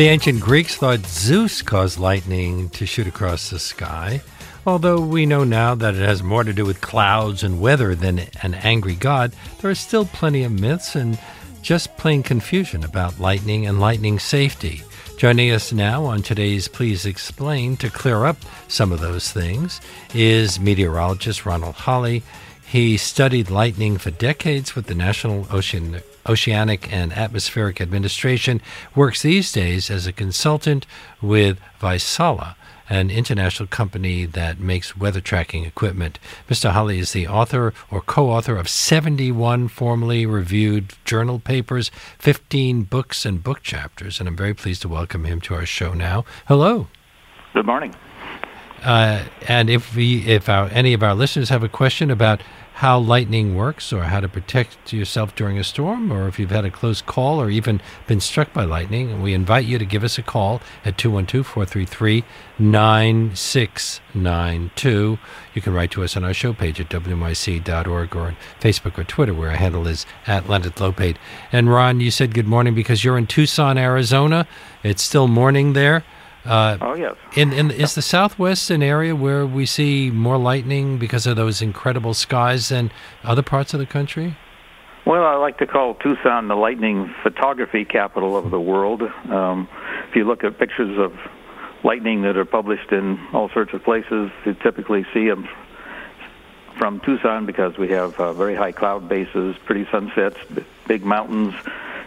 The ancient Greeks thought Zeus caused lightning to shoot across the sky, although we know now that it has more to do with clouds and weather than an angry god. There are still plenty of myths and just plain confusion about lightning and lightning safety. Joining us now on today's Please Explain to clear up some of those things is meteorologist Ronald Holle. He studied lightning for decades with the National Ocean Oceanic and Atmospheric Administration, works these days as a consultant with Vaisala, an international company that makes weather tracking equipment. Mr. Holle is the author or co author of 71 formally reviewed journal papers, 15 books and book chapters, and I'm very pleased to welcome him to our show now. Hello. Good morning. Uh, and if we, if our, any of our listeners have a question about how lightning works or how to protect yourself during a storm, or if you've had a close call or even been struck by lightning, we invite you to give us a call at 212 433 9692. You can write to us on our show page at wnyc.org or on Facebook or Twitter, where our handle is at Leonard Lopate. And Ron, you said good morning because you're in Tucson, Arizona. It's still morning there. Uh, oh yes. In, in, is the Southwest an area where we see more lightning because of those incredible skies than other parts of the country? Well, I like to call Tucson the lightning photography capital of the world. Um, if you look at pictures of lightning that are published in all sorts of places, you typically see them from Tucson because we have uh, very high cloud bases, pretty sunsets, big mountains,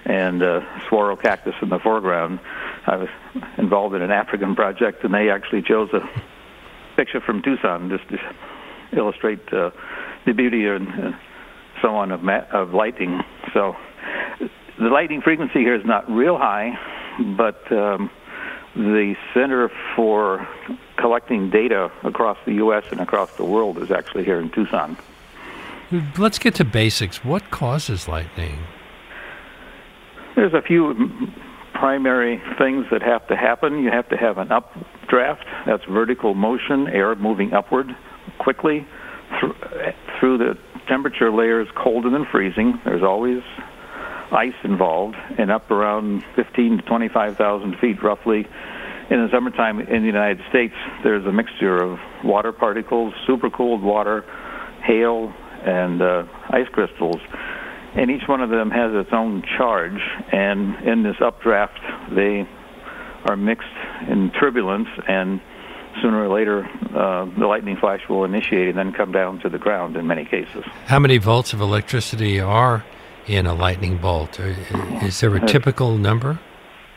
and uh, saguaro cactus in the foreground. I was involved in an African project, and they actually chose a picture from Tucson just to illustrate uh, the beauty and uh, so on of, ma- of lighting. So the lighting frequency here is not real high, but um, the Center for collecting data across the U.S. and across the world is actually here in Tucson. Let's get to basics. What causes lightning? There's a few primary things that have to happen. You have to have an updraft, that's vertical motion, air moving upward quickly through, the temperature layers colder than freezing. There's always ice involved, and up around 15 to 25,000 feet roughly. In the summertime in the United States, there's a mixture of water particles, supercooled water, hail, and uh, ice crystals and each one of them has its own charge. And in this updraft, they are mixed in turbulence, and sooner or later, uh, the lightning flash will initiate and then come down to the ground in many cases. How many volts of electricity are in a lightning bolt? Is there a typical number?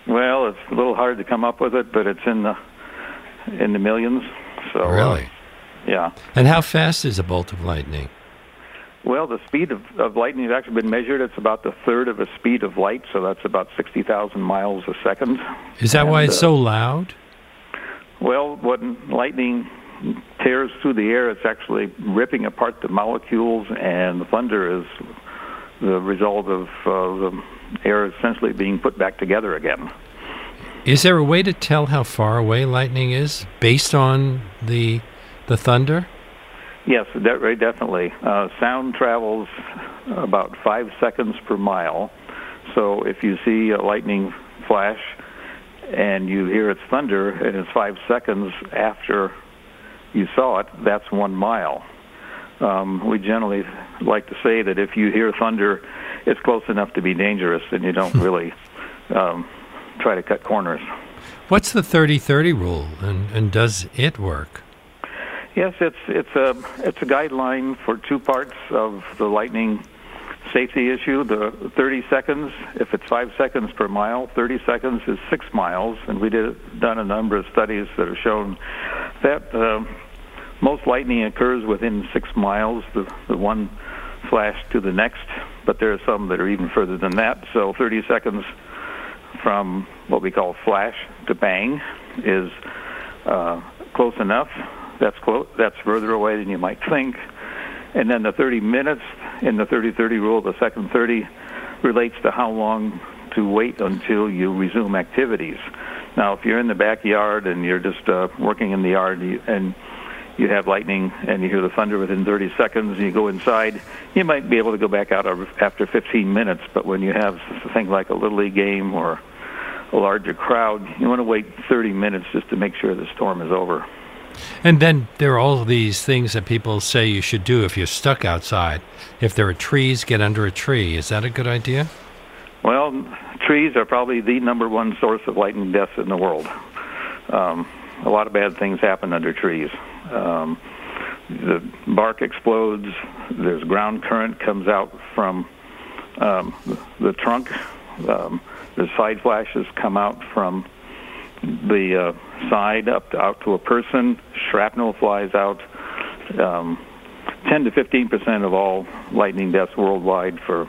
Well, it's a little hard to come up with it, but it's in the in the millions. So uh, really, uh, yeah. And how fast is a bolt of lightning? Well, the speed of, of lightning has actually been measured. It's about the third of a speed of light, so that's about 60,000 miles a second. Is that and, why it's uh, so loud? Well, when lightning tears through the air, it's actually ripping apart the molecules, and the thunder is the result of uh, the air essentially being put back together again. Is there a way to tell how far away lightning is based on the the thunder? Yes, very definitely. Uh, sound travels about five seconds per mile. So if you see a lightning flash and you hear its thunder and it's five seconds after you saw it, that's one mile. Um, we generally like to say that if you hear thunder, it's close enough to be dangerous, and you don't really um, try to cut corners. What's the 30 30 rule, and, and does it work? Yes, it's it's a it's a guideline for two parts of the lightning safety issue. The 30 seconds, if it's five seconds per mile, 30 seconds is six miles, and we did done a number of studies that have shown that uh, most lightning occurs within six miles, the the one flash to the next. But there are some that are even further than that. So 30 seconds from what we call flash to bang is uh, close enough that's close. That's further away than you might think. And then the 30 minutes in the 30-30 rule, the second 30 relates to how long to wait until you resume activities. Now, if you're in the backyard and you're just uh, working in the yard and you have lightning and you hear the thunder within 30 seconds and you go inside, you might be able to go back out after 15 minutes. But when you have a thing like a little league game or a larger crowd, you want to wait 30 minutes just to make sure the storm is over. And then there are all these things that people say you should do if you're stuck outside. If there are trees, get under a tree. Is that a good idea? Well, trees are probably the number one source of lightning deaths in the world. Um, a lot of bad things happen under trees. Um, the bark explodes. There's ground current comes out from um, the trunk. Um, the side flashes come out from the uh, side up to, out to a person. Shrapnel flies out. Um, 10 to 15 percent of all lightning deaths worldwide for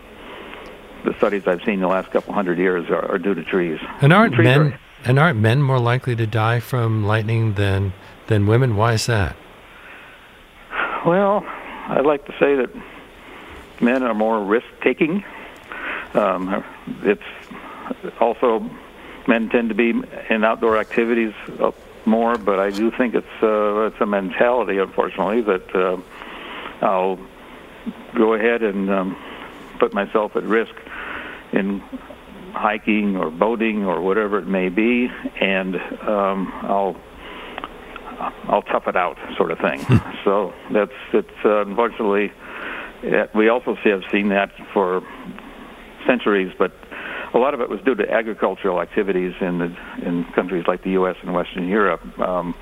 the studies I've seen in the last couple hundred years are, are due to trees. And aren't trees men are, and aren't men more likely to die from lightning than than women? Why is that? Well, I'd like to say that men are more risk taking. Um, it's also men tend to be in outdoor activities more, but I do think it's uh, it's a mentality, unfortunately, that uh, I'll go ahead and um, put myself at risk in hiking or boating or whatever it may be, and um, I'll I'll tough it out, sort of thing. so that's it's uh, unfortunately we also see have seen that for centuries, but a lot of it was due to agricultural activities in the in countries like the U.S. and Western Europe. Um,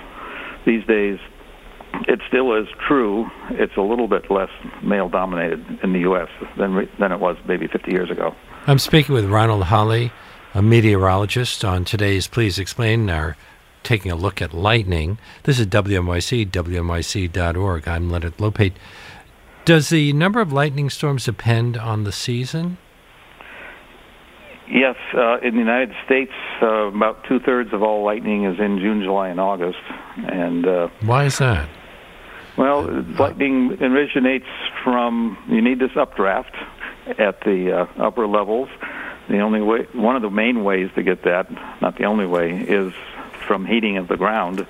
these days, it still is true. It's a little bit less male dominated in the U.S. than than it was maybe 50 years ago. I'm speaking with Ronald Holle, a meteorologist, on today's Please Explain. Our taking a look at lightning. This is WNYC, WNYC.org. I'm Leonard Lopate. Does the number of lightning storms depend on the season? Yes, uh, in the United States, uh, about two thirds of all lightning is in June, July, and August. And uh, why is that? Well, lightning originates from you need this updraft at the uh, upper levels. The only way, one of the main ways to get that, not the only way, is from heating of the ground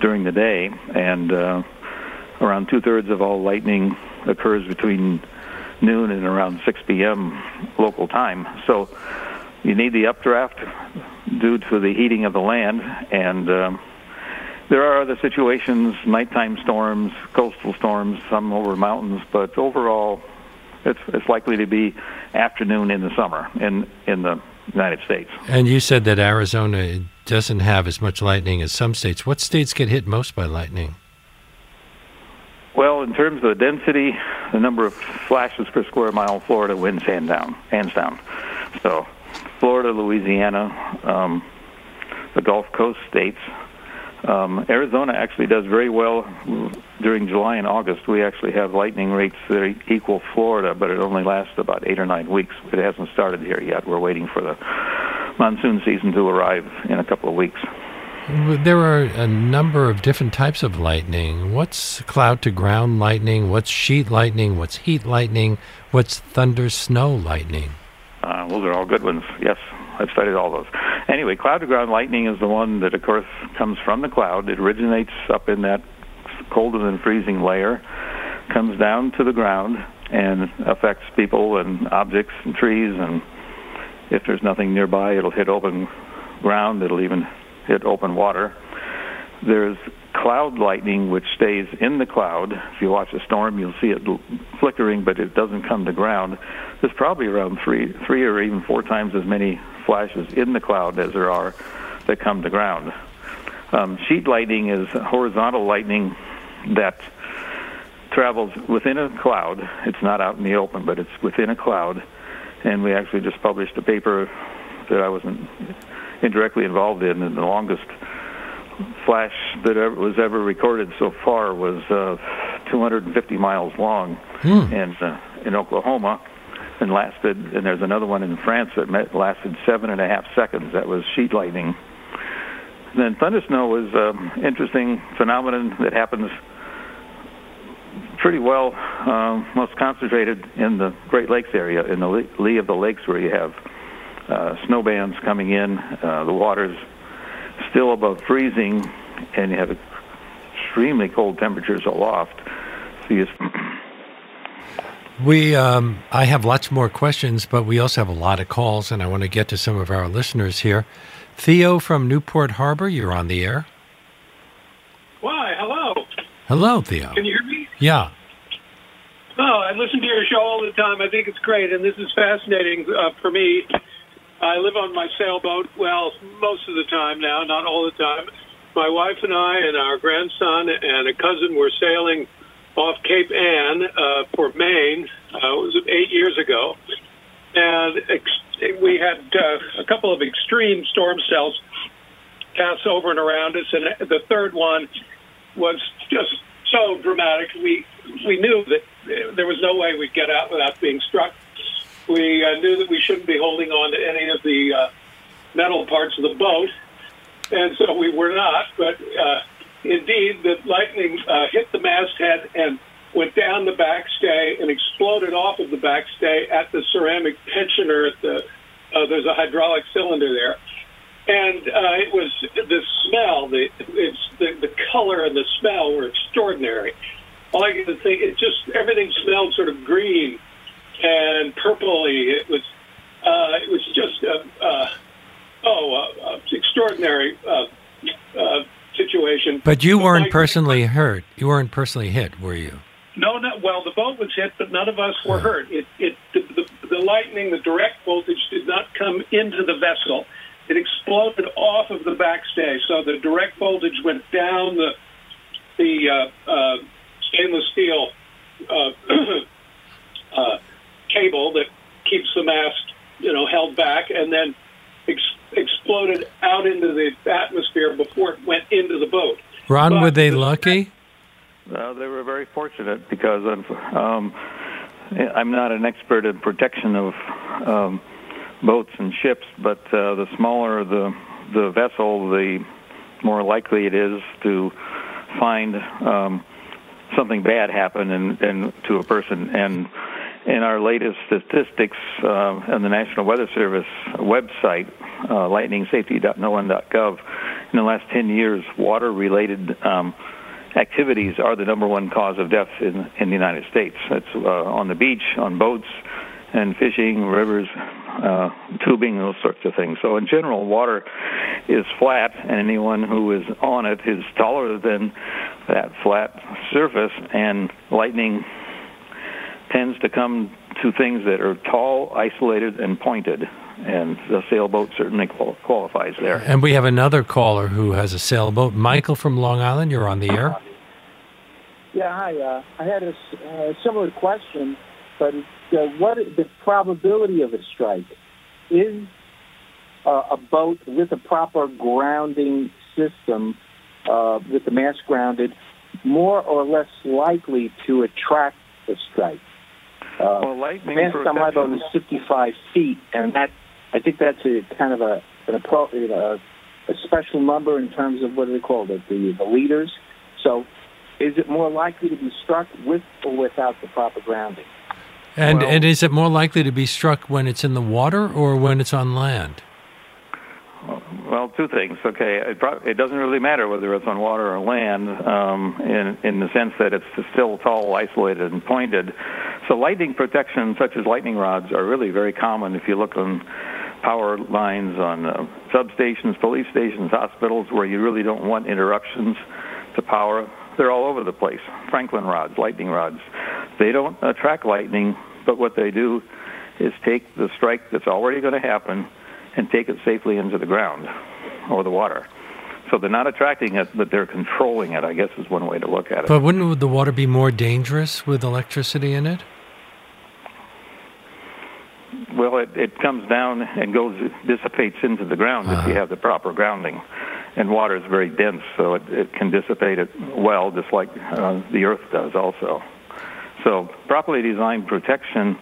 during the day. And uh, around two thirds of all lightning occurs between noon and around 6 p.m. local time. So you need the updraft due to the heating of the land, and um, there are other situations, nighttime storms, coastal storms, some over mountains, but overall, it's it's likely to be afternoon in the summer in in the United States. And you said that Arizona doesn't have as much lightning as some states. What states get hit most by lightning? Well, in terms of the density, the number of flashes per square mile, Florida wins hand down, hands down. So Florida, Louisiana, um, the Gulf Coast states. Um, Arizona actually does very well during July and August. We actually have lightning rates that equal Florida, but it only lasts about eight or nine weeks. It hasn't started here yet. We're waiting for the monsoon season to arrive in a couple of weeks. There are a number of different types of lightning. What's cloud to ground lightning? What's sheet lightning? What's heat lightning? What's thunder snow lightning? Uh, those are all good ones. Yes, I've studied all those. Anyway, cloud to ground lightning is the one that, of course, comes from the cloud. It originates up in that colder than freezing layer, comes down to the ground, and affects people and objects and trees. And if there's nothing nearby, it'll hit open ground. It'll even hit open water. There's cloud lightning, which stays in the cloud. If you watch a storm, you'll see it flickering, but it doesn't come to ground. There's probably around three, three or even four times as many flashes in the cloud as there are that come to ground. Um, sheet lightning is horizontal lightning that travels within a cloud. It's not out in the open, but it's within a cloud. And we actually just published a paper that I wasn't indirectly involved in, and the longest flash that ever, was ever recorded so far was uh, 250 miles long hmm. in uh, in Oklahoma, and lasted. And there's another one in France that met, lasted seven and a half seconds. That was sheet lightning. And then thunder snow was an um, interesting phenomenon that happens pretty well, um, most concentrated in the Great Lakes area, in the lee of the lakes, where you have uh, snow bands coming in. Uh, the water's still above freezing, and you have extremely cold temperatures aloft. So you We, um, I have lots more questions, but we also have a lot of calls, and I want to get to some of our listeners here. Theo from Newport Harbor, you're on the air. Why? Hello. Hello, Theo. Can you hear me? Yeah. Oh, I listen to your show all the time. I think it's great, and this is fascinating uh, for me. I live on my sailboat. Well, most of the time now, not all the time. My wife and I and our grandson and a cousin were sailing off Cape Ann uh, for Maine. Uh, it was eight years ago, and ex- we had uh, a couple of extreme storm cells pass over and around us, and the third one was just so dramatic. We we knew that there was no way we'd get out without being struck. We uh, knew that we shouldn't be holding on to any of the uh, metal parts of the boat, and so we were not. But uh, indeed, the lightning uh, hit the masthead and went down the backstay and exploded off of the backstay at the ceramic tensioner. At the uh, there's a hydraulic cylinder there, and uh, it was the smell, the it's the, the color and the smell were extraordinary. All I can think, it just everything smelled sort of green and purpley. It was uh, it was just a, uh, oh, uh, uh, extraordinary uh, uh, situation. But you weren't my- personally hurt. You weren't personally hit, were you? No, no. Well, the boat was hit, but none of us were hurt. It, it, the, the, the lightning, the direct voltage did not come into the vessel. It exploded off of the backstay, so the direct voltage went down the the uh, uh, stainless steel uh, uh, cable that keeps the mast, you know, held back, and then ex- exploded out into the atmosphere before it went into the boat. Ron, But were they lucky? Uh, they were very fortunate because um, I'm not an expert in protection of um, boats and ships, but uh, the smaller the the vessel, the more likely it is to find um, something bad happen and, and to a person. And in our latest statistics uh, on the National Weather Service website, uh, lightningsafety.noaa.gov, in the last 10 years, water-related um, activities are the number one cause of death in, in the United States. It's uh, on the beach, on boats, and fishing, rivers, uh, tubing, those sorts of things. So in general, water is flat, and anyone who is on it is taller than that flat surface, and lightning tends to come to things that are tall, isolated, and pointed. And the sailboat certainly qualifies there. And we have another caller who has a sailboat. Michael from Long Island, you're on the air. Yeah, hi. Uh, I had a uh, similar question, but uh, what is the probability of a strike? Is uh, a boat with a proper grounding system, uh, with the mast grounded, more or less likely to attract a strike? Uh, Well, lightning mast on my boat protection- is 55 feet, and that I think that's a kind of a an appro- you know, a special number in terms of what do they call it, the the leaders. So, is it more likely to be struck with or without the proper grounding? And Well- and is it more likely to be struck when it's in the water or when it's on land? Well, two things. Okay, it, pro- it doesn't really matter whether it's on water or land, um, in in the sense that it's still tall, isolated, and pointed. So, lightning protection, such as lightning rods, are really very common. If you look on power lines, on uh, substations, police stations, hospitals, where you really don't want interruptions to power, they're all over the place. Franklin rods, lightning rods, they don't attract lightning, but what they do is take the strike that's already going to happen and take it safely into the ground or the water. So they're not attracting it, but they're controlling it, I guess is one way to look at it. But wouldn't the water be more dangerous with electricity in it? Well, it, it comes down and goes, dissipates into the ground if you have the proper grounding. And water is very dense, so it, it can dissipate it well, just like uh, the earth does also. So properly designed protection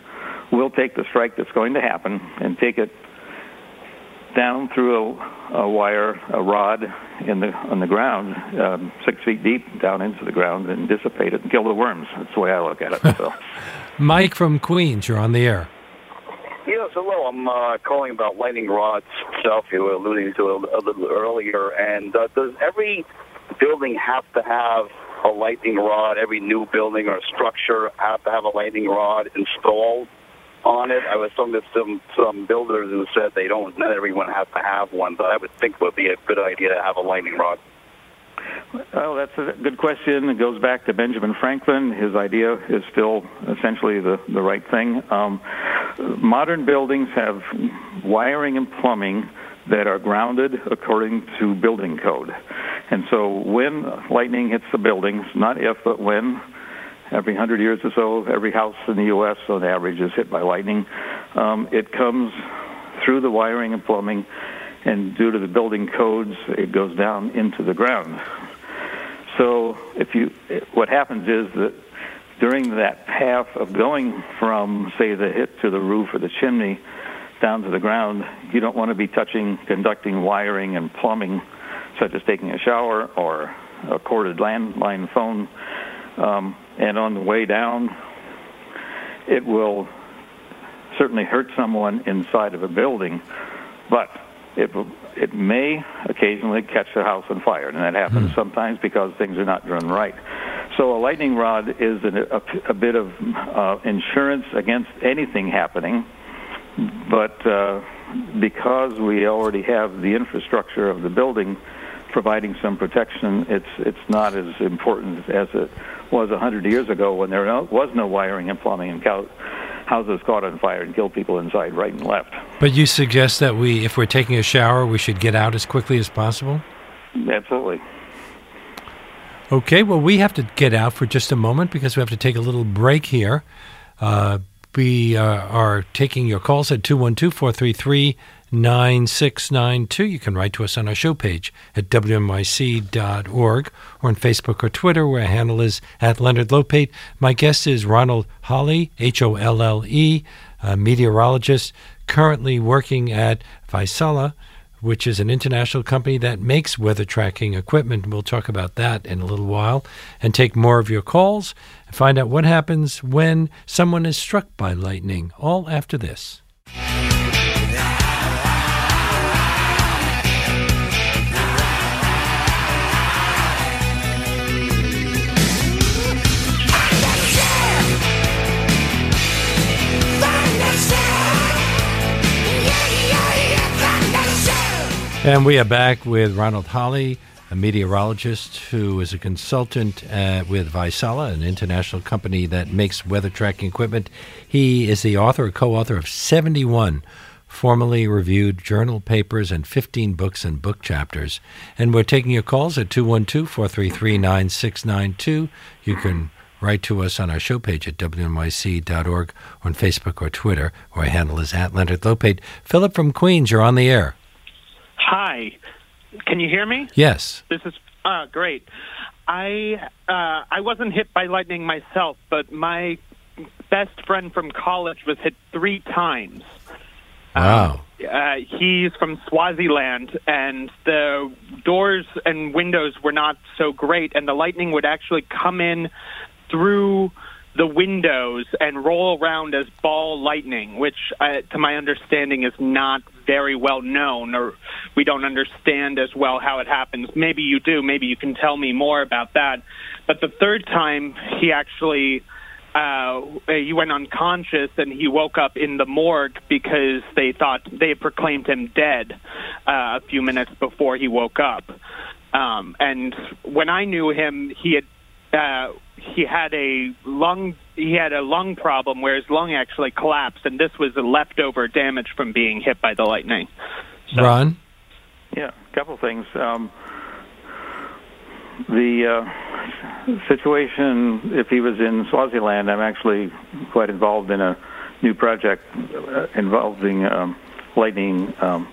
will take the strike that's going to happen and take it down through a, a wire, a rod in the on the ground, um, six feet deep, down into the ground, and dissipate it and kill the worms. That's the way I look at it. So, Mike from Queens, you're on the air. Yes, hello. I'm uh, calling about lightning rods itself. You were alluding to it a little earlier. And uh, does every building have to have a lightning rod. Every new building or structure have to have a lightning rod installed on it. I was talking to some some builders who said they don't. Not everyone has to have one, but I would think it would be a good idea to have a lightning rod. Well, that's a good question. It goes back to Benjamin Franklin. His idea is still essentially the, the right thing. Um, modern buildings have wiring and plumbing that are grounded according to building code. And so when lightning hits the buildings, not if, but when, every hundred years or so, every house in the U.S. on average is hit by lightning. Um, it comes through the wiring and plumbing, and due to the building codes, it goes down into the ground. So if you, what happens is that during that path of going from, say, the hit to the roof or the chimney down to the ground, you don't want to be touching conducting wiring and plumbing, such as taking a shower or a corded landline phone. Um, and on the way down, it will certainly hurt someone inside of a building, but it it may occasionally catch the house on fire, and that happens mm. sometimes because things are not done right. So a lightning rod is an, a, a, bit of uh, insurance against anything happening, but uh, because we already have the infrastructure of the building providing some protection, it's it's not as important as it was a hundred years ago when there was no wiring and plumbing and houses caught on fire and killed people inside right and left. But you suggest that we, if we're taking a shower, we should get out as quickly as possible? Absolutely. Okay, well, we have to get out for just a moment because we have to take a little break here. Uh, we uh, are taking your calls at 212 433 9692. You can write to us on our show page at wnyc.org or on Facebook or Twitter, where our handle is at Leonard Lopate. My guest is Ronald Holle, H O L L E, meteorologist currently working at Vaisala, which is an international company that makes weather tracking equipment. We'll talk about that in a little while and take more of your calls and find out what happens when someone is struck by lightning, all after this. And we are back with Ronald Holle, a meteorologist who is a consultant uh, with Vaisala, an international company that makes weather tracking equipment. He is the author or co author of 71 formally reviewed journal papers and 15 books and book chapters. And we're taking your calls at 212 433 9692. You can write to us on our show page at wnyc.org, on Facebook or Twitter, our handle is at Leonard Lopate. Philip from Queens, you're on the air. Hi. Can you hear me? Yes. This is uh, great. I uh, I wasn't hit by lightning myself, but my best friend from college was hit three times. Wow. Um, uh, he's from Swaziland, and the doors and windows were not so great, and the lightning would actually come in through the windows and roll around as ball lightning, which, uh, to my understanding, is not very well known, or we don't understand as well how it happens. Maybe you do. Maybe you can tell me more about that. But the third time, he actually uh, he went unconscious and he woke up in the morgue because they thought they had proclaimed him dead uh, a few minutes before he woke up. Um, and when I knew him, he had uh, he had a lung he had a lung problem where his lung actually collapsed, and this was a leftover damage from being hit by the lightning. So, Ron, yeah, a couple things. Um, the uh, situation, if he was in Swaziland, I'm actually quite involved in a new project uh, involving um, lightning, um,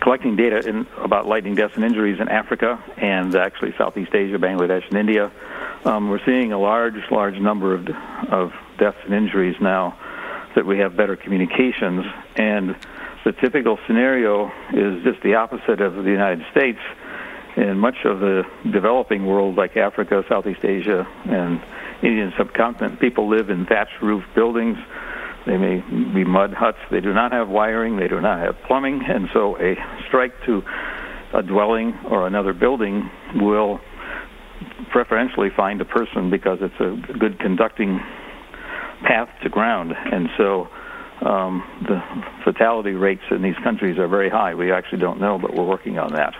collecting data in, about lightning deaths and injuries in Africa and actually Southeast Asia, Bangladesh, and India um, we're seeing a large, large number of, of deaths and injuries now that we have better communications. And the typical scenario is just the opposite of the United States. In much of the developing world, like Africa, Southeast Asia, and Indian subcontinent, people live in thatched roof buildings. They may be mud huts. They do not have wiring. They do not have plumbing. And so a strike to a dwelling or another building will preferentially find a person because it's a good conducting path to ground, and so um, the fatality rates in these countries are very high. We actually don't know, but we're working on that.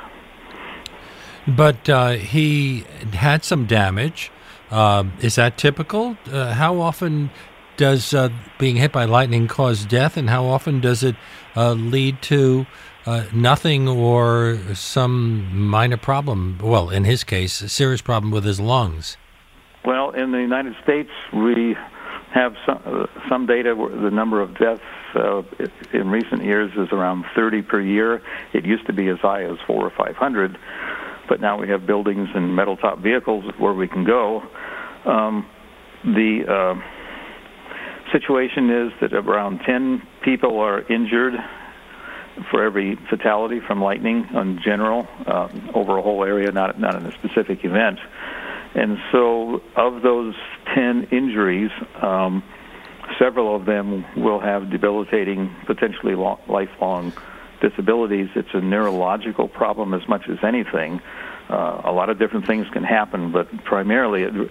But uh, he had some damage. Um, is that typical? Uh, how often does uh, being hit by lightning cause death, and how often does it uh, lead to uh, nothing or some minor problem? Well, in his case, a serious problem with his lungs. Well, in the United States, we have some, uh, some data where the number of deaths uh, in recent years is around 30 per year. It used to be as high as four or 500, but now we have buildings and metal top vehicles where we can go. Um, the uh, situation is that around 10 people are injured for every fatality from lightning in general uh, over a whole area, not not in a specific event. And so, of those 10 injuries, um, several of them will have debilitating, potentially long, lifelong disabilities. It's a neurological problem as much as anything. Uh, a lot of different things can happen, but primarily it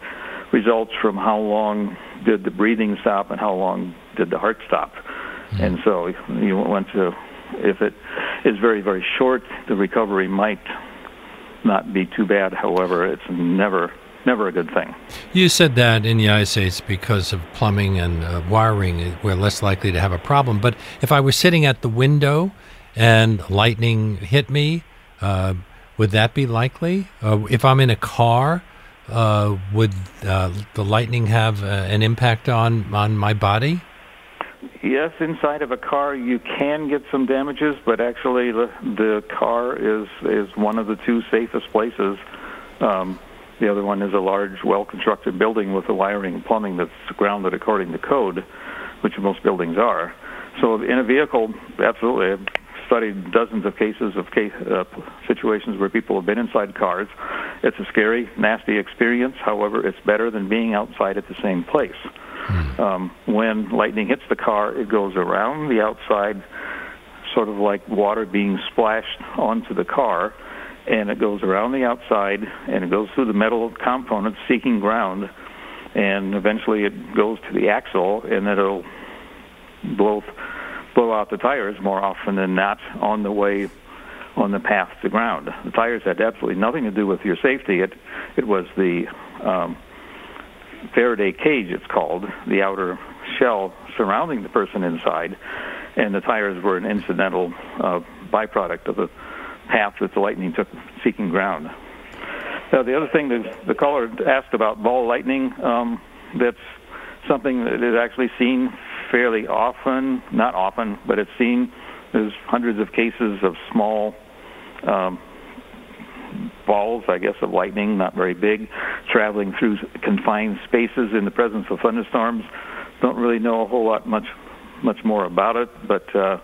results from how long did the breathing stop and how long did the heart stop. Mm-hmm. And so you want to, if it is very, very short, the recovery might not be too bad. However, it's never never a good thing. You said that in the United States because of plumbing and uh, wiring, we're less likely to have a problem. But if I was sitting at the window and lightning hit me, uh, would that be likely? Uh, if I'm in a car, uh, would uh, the lightning have uh, an impact on, on my body? Yes, inside of a car you can get some damages, but actually the, the car is is one of the two safest places. Um, the other one is a large, well-constructed building with the wiring and plumbing that's grounded according to code, which most buildings are. So in a vehicle, absolutely. Studied dozens of cases of case, uh, situations where people have been inside cars. It's a scary, nasty experience. However, it's better than being outside at the same place. Hmm. Um, when lightning hits the car, it goes around the outside, sort of like water being splashed onto the car and it goes around the outside and it goes through the metal components seeking ground and eventually it goes to the axle and it'll blow blow out the tires more often than not on the way on the path to ground. The tires had absolutely nothing to do with your safety. It it was the um, Faraday cage, it's called, the outer shell surrounding the person inside, and the tires were an incidental uh, byproduct of the path that the lightning took seeking ground. Now, the other thing that the caller asked about ball lightning, um, that's something that is actually seen fairly often, not often, but it's seen. There's hundreds of cases of small um, balls, I guess, of lightning, not very big, traveling through confined spaces in the presence of thunderstorms. Don't really know a whole lot much much more about it, but uh,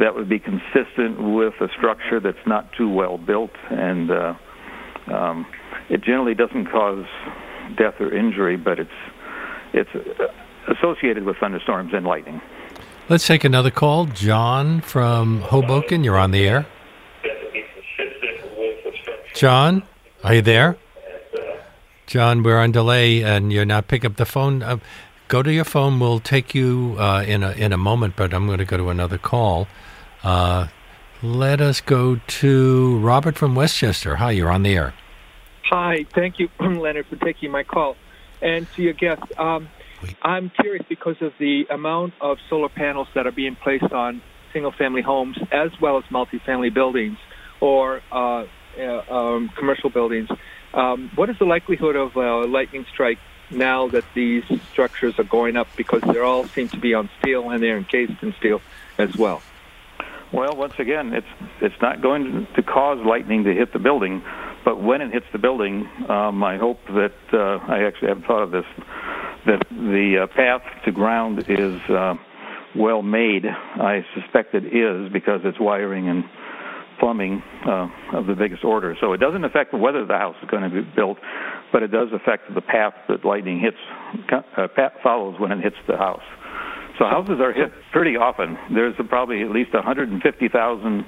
that would be consistent with a structure that's not too well built, and uh, um, it generally doesn't cause death or injury, but it's it's associated with thunderstorms and lightning. Let's take another call. John from Hoboken, you're on the air. John, are you there? John, we're on delay, and you're not picking up the phone. Uh, go to your phone. We'll take you uh, in a in a moment, but I'm going to go to another call. Uh, let us go to Robert from Westchester. Hi, you're on the air. Hi, thank you, Leonard, for taking my call. And to your guest, um, I'm curious because of the amount of solar panels that are being placed on single family homes as well as multifamily buildings or uh, uh, um, commercial buildings. Um, what is the likelihood of a lightning strike now that these structures are going up because they all seem to be on steel and they're encased in steel as well? Well, once again, it's it's not going to cause lightning to hit the building, but when it hits the building, um, I hope that uh, I actually haven't thought of this that the uh, path to ground is uh, well made. I suspect it is because it's wiring and plumbing uh, of the biggest order. So it doesn't affect whether the house is going to be built, but it does affect the path that lightning hits uh, follows when it hits the house. So houses are hit pretty often. There's probably at least 150,000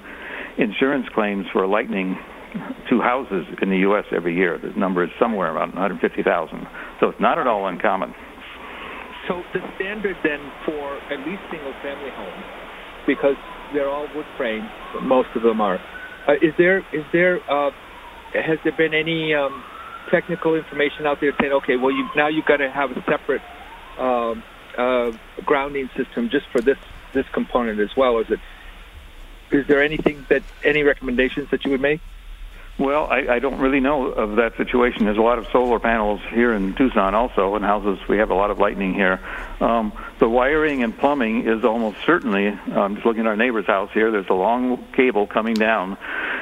insurance claims for lightning to houses in the U.S. every year. The number is somewhere around 150,000. So it's not at all uncommon. So the standard then for at least single-family homes, because they're all wood framed, most of them are. Uh, is there is there uh, has there been any um, technical information out there saying, okay, well, you now you've got to have a separate um, uh, grounding system just for this this component as well? Is it is there anything that any recommendations that you would make? Well, I, I don't really know of that situation. There's a lot of solar panels here in Tucson, also in houses. We have a lot of lightning here. Um, the wiring and plumbing is almost certainly. I'm just looking at our neighbor's house here. There's a long cable coming down,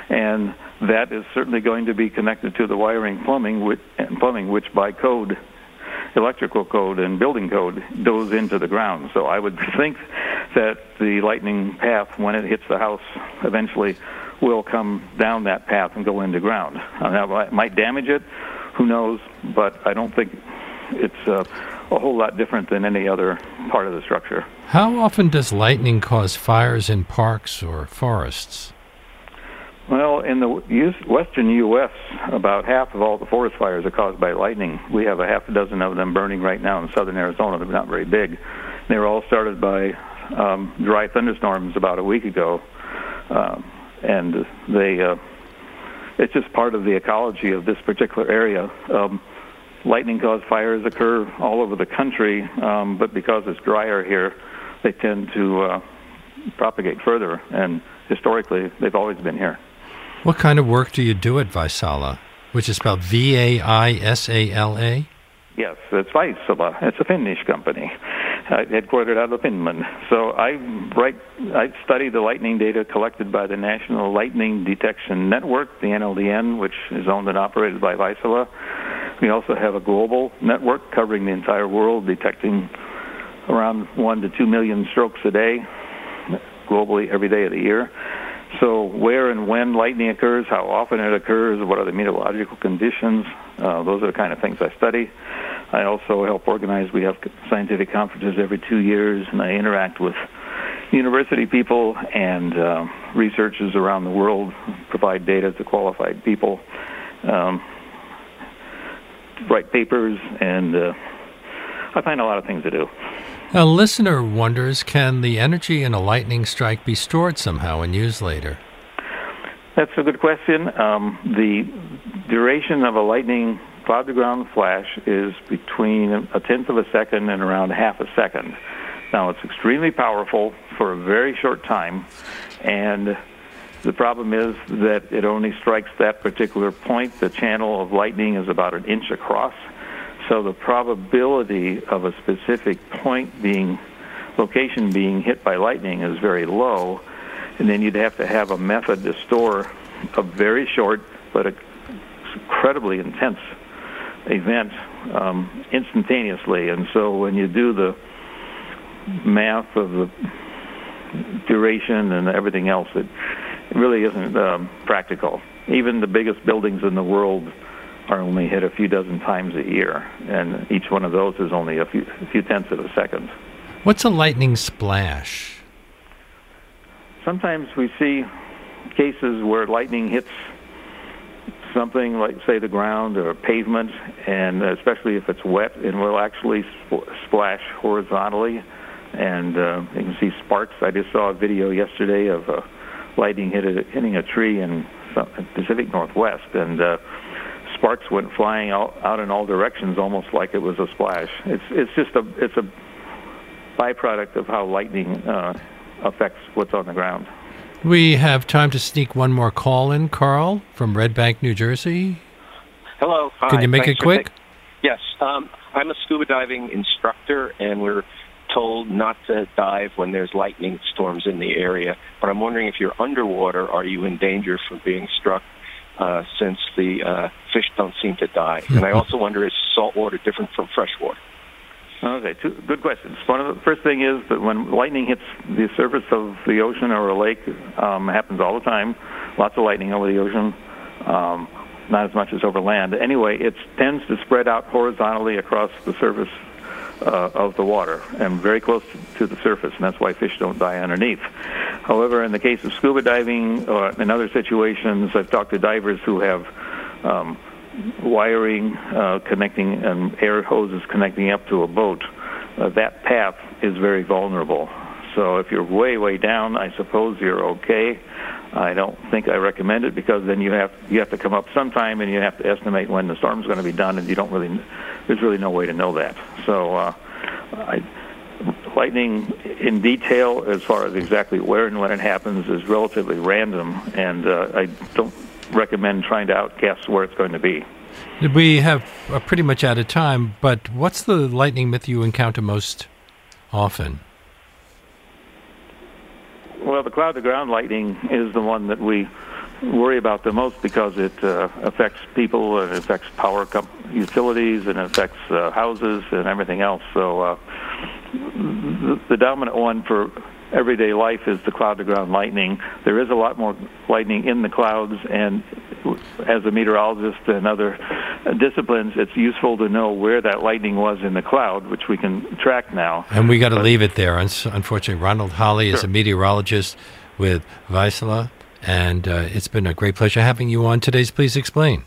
and that is certainly going to be connected to the wiring plumbing, which, and plumbing, which by code electrical code and building code goes into the ground. So I would think that the lightning path, when it hits the house, eventually will come down that path and go into ground. Uh, that might damage it, who knows? But I don't think it's uh, a whole lot different than any other part of the structure. How often does lightning cause fires in parks or forests? Well, in the western U.S., about half of all the forest fires are caused by lightning. We have a half a dozen of them burning right now in southern Arizona. They're not very big. They were all started by um, dry thunderstorms about a week ago, uh, and they. Uh, it's just part of the ecology of this particular area. Um, lightning caused fires occur all over the country, um, but because it's drier here, they tend to uh, propagate further. And historically, they've always been here. What kind of work do you do at Vaisala, which is spelled V A I S A L A? Yes, it's Vaisala. It's a Finnish company, uh, headquartered out of Finland. So I write, I study the lightning data collected by the National Lightning Detection Network, the NLDN, which is owned and operated by Vaisala. We also have a global network covering the entire world, detecting around one to two million strokes a day, globally every day of the year. So, where and when lightning occurs, how often it occurs, what are the meteorological conditions, uh, those are the kind of things I study. I also help organize, we have scientific conferences every two years, and I interact with university people and uh, researchers around the world, provide data to qualified people, um, write papers, and uh, I find a lot of things to do. A listener wonders can the energy in a lightning strike be stored somehow and used later? That's a good question. Um, the duration of a lightning cloud to ground flash is between a tenth of a second and around half a second. Now, it's extremely powerful for a very short time, and the problem is that it only strikes that particular point. The channel of lightning is about an inch across so the probability of a specific point being, location being hit by lightning is very low. And then you'd have to have a method to store a very short but incredibly intense event um, instantaneously. And so when you do the math of the duration and everything else, it, really isn't um, practical. Even the biggest buildings in the world are only hit a few dozen times a year, and each one of those is only a few, a few tenths of a second. What's a lightning splash? Sometimes we see cases where lightning hits something like, say, the ground or pavement, and especially if it's wet, it will actually sp- splash horizontally, and uh, you can see sparks. I just saw a video yesterday of uh, lightning hit a, hitting a tree in Pacific Northwest, and uh, sparks went flying out, out in all directions, almost like it was a splash. It's it's just a it's a byproduct of how lightning uh, affects what's on the ground. We have time to sneak one more call in, Carl from Red Bank, New Jersey. Hello. Hi. Can you make Thanks it quick? yes. Um, I'm a scuba diving instructor, and we're told not to dive when there's lightning storms in the area. But I'm wondering if you're underwater, are you in danger from being struck uh, since the uh, fish don't seem to die. And I also wonder is salt water different from fresh water? Okay, two good questions. One of the first thing is that when lightning hits the surface of the ocean or a lake, um, happens all the time. Lots of lightning over the ocean, um, not as much as over land. Anyway, it tends to spread out horizontally across the surface uh, of the water and very close to the surface, and that's why fish don't die underneath. However, in the case of scuba diving or in other situations, I've talked to divers who have um, wiring uh, connecting and air hoses connecting up to a boat. Uh, that path is very vulnerable. So if you're way, way down, I suppose you're okay. I don't think I recommend it because then you have you have to come up sometime and you have to estimate when the storm's going to be done, and you don't really there's really no way to know that. So, uh, I, lightning in detail as far as exactly where and when it happens is relatively random, and uh, I don't recommend trying to outguess where it's going to be. We have uh, pretty much out of time, but what's the lightning myth you encounter most often? Well, the cloud to ground lightning is the one that we worry about the most because it uh, affects people and it affects power utilities and it affects uh, houses and everything else. So uh, the, the dominant one for everyday life is the cloud to ground lightning. There is a lot more lightning in the clouds, and as a meteorologist and other disciplines, it's useful to know where that lightning was in the cloud, which we can track now. And we got to leave it there. Unfortunately, Ronald Holle sure. is a meteorologist with Vaisala, and uh, it's been a great pleasure having you on today's Please Explain.